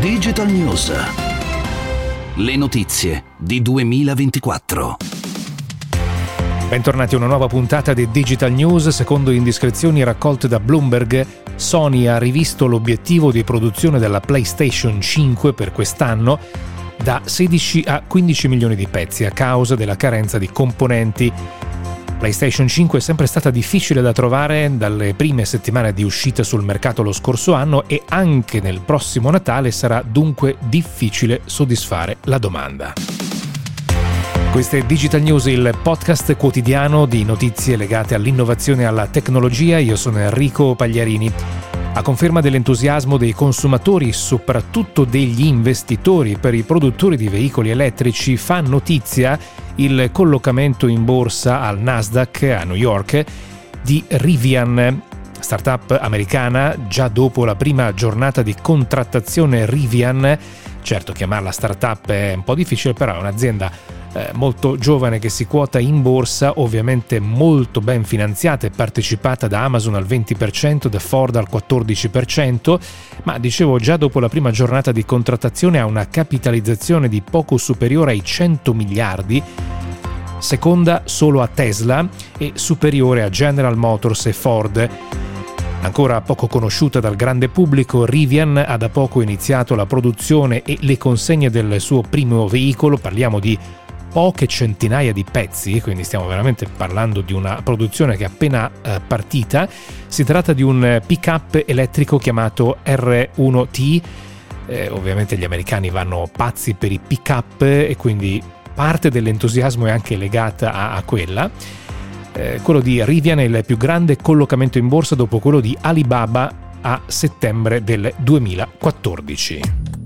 Digital News. Le notizie di 2024. Bentornati a una nuova puntata di Digital News. Secondo indiscrezioni raccolte da Bloomberg, Sony ha rivisto l'obiettivo di produzione della PlayStation 5 per quest'anno da 16 a 15 milioni di pezzi a causa della carenza di componenti. PlayStation 5 è sempre stata difficile da trovare dalle prime settimane di uscita sul mercato lo scorso anno e anche nel prossimo Natale sarà dunque difficile soddisfare la domanda. Questo è Digital News, il podcast quotidiano di notizie legate all'innovazione e alla tecnologia. Io sono Enrico Pagliarini. A conferma dell'entusiasmo dei consumatori, soprattutto degli investitori per i produttori di veicoli elettrici, fa notizia il collocamento in borsa al Nasdaq a New York di Rivian, startup americana, già dopo la prima giornata di contrattazione Rivian. Certo, chiamarla startup è un po' difficile, però è un'azienda eh, molto giovane che si quota in borsa, ovviamente molto ben finanziata e partecipata da Amazon al 20%, da Ford al 14%, ma dicevo già dopo la prima giornata di contrattazione ha una capitalizzazione di poco superiore ai 100 miliardi, seconda solo a Tesla e superiore a General Motors e Ford. Ancora poco conosciuta dal grande pubblico, Rivian ha da poco iniziato la produzione e le consegne del suo primo veicolo, parliamo di poche centinaia di pezzi, quindi stiamo veramente parlando di una produzione che è appena eh, partita. Si tratta di un pick-up elettrico chiamato R1T. Eh, ovviamente gli americani vanno pazzi per i pick-up e quindi parte dell'entusiasmo è anche legata a, a quella. Eh, quello di Rivian è il più grande collocamento in borsa dopo quello di Alibaba a settembre del 2014.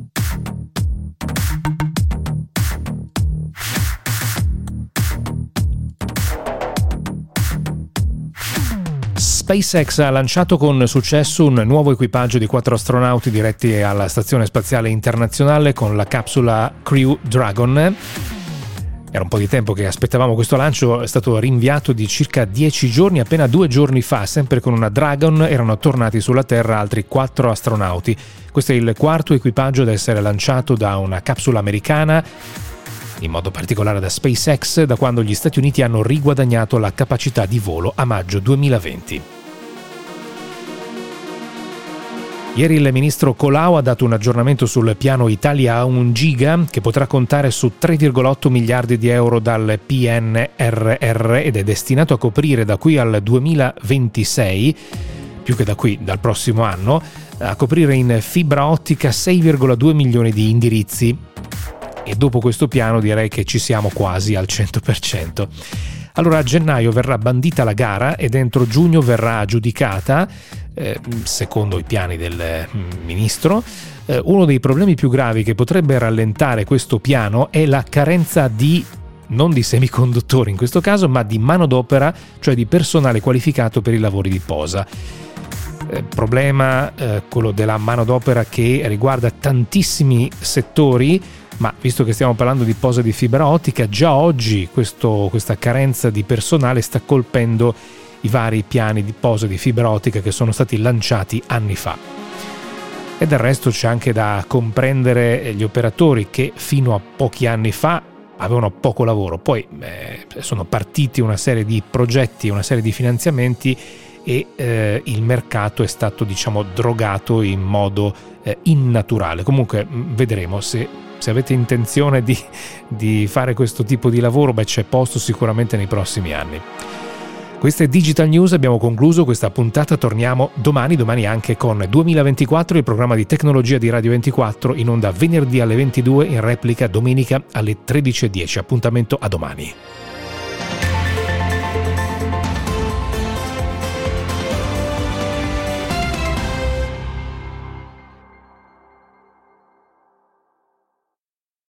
SpaceX ha lanciato con successo un nuovo equipaggio di quattro astronauti diretti alla Stazione Spaziale Internazionale con la capsula Crew Dragon. Era un po' di tempo che aspettavamo questo lancio, è stato rinviato di circa dieci giorni, appena due giorni fa, sempre con una Dragon, erano tornati sulla Terra altri quattro astronauti. Questo è il quarto equipaggio ad essere lanciato da una capsula americana in modo particolare da SpaceX, da quando gli Stati Uniti hanno riguadagnato la capacità di volo a maggio 2020. Ieri il ministro Colau ha dato un aggiornamento sul piano Italia a 1 giga che potrà contare su 3,8 miliardi di euro dal PNRR ed è destinato a coprire da qui al 2026, più che da qui, dal prossimo anno, a coprire in fibra ottica 6,2 milioni di indirizzi e dopo questo piano direi che ci siamo quasi al 100%. Allora a gennaio verrà bandita la gara e dentro giugno verrà aggiudicata, eh, secondo i piani del mm, ministro. Eh, uno dei problemi più gravi che potrebbe rallentare questo piano è la carenza di non di semiconduttori in questo caso, ma di manodopera, cioè di personale qualificato per i lavori di posa. Eh, problema eh, quello della manodopera che riguarda tantissimi settori ma visto che stiamo parlando di posa di fibra ottica, già oggi questo, questa carenza di personale sta colpendo i vari piani di posa di fibra ottica che sono stati lanciati anni fa. E del resto c'è anche da comprendere gli operatori che fino a pochi anni fa avevano poco lavoro, poi eh, sono partiti una serie di progetti, una serie di finanziamenti e eh, il mercato è stato diciamo drogato in modo eh, innaturale. Comunque vedremo se se avete intenzione di, di fare questo tipo di lavoro, beh, c'è posto sicuramente nei prossimi anni. Questa è Digital News, abbiamo concluso questa puntata, torniamo domani, domani anche con 2024, il programma di tecnologia di Radio 24, in onda venerdì alle 22, in replica domenica alle 13.10. Appuntamento a domani.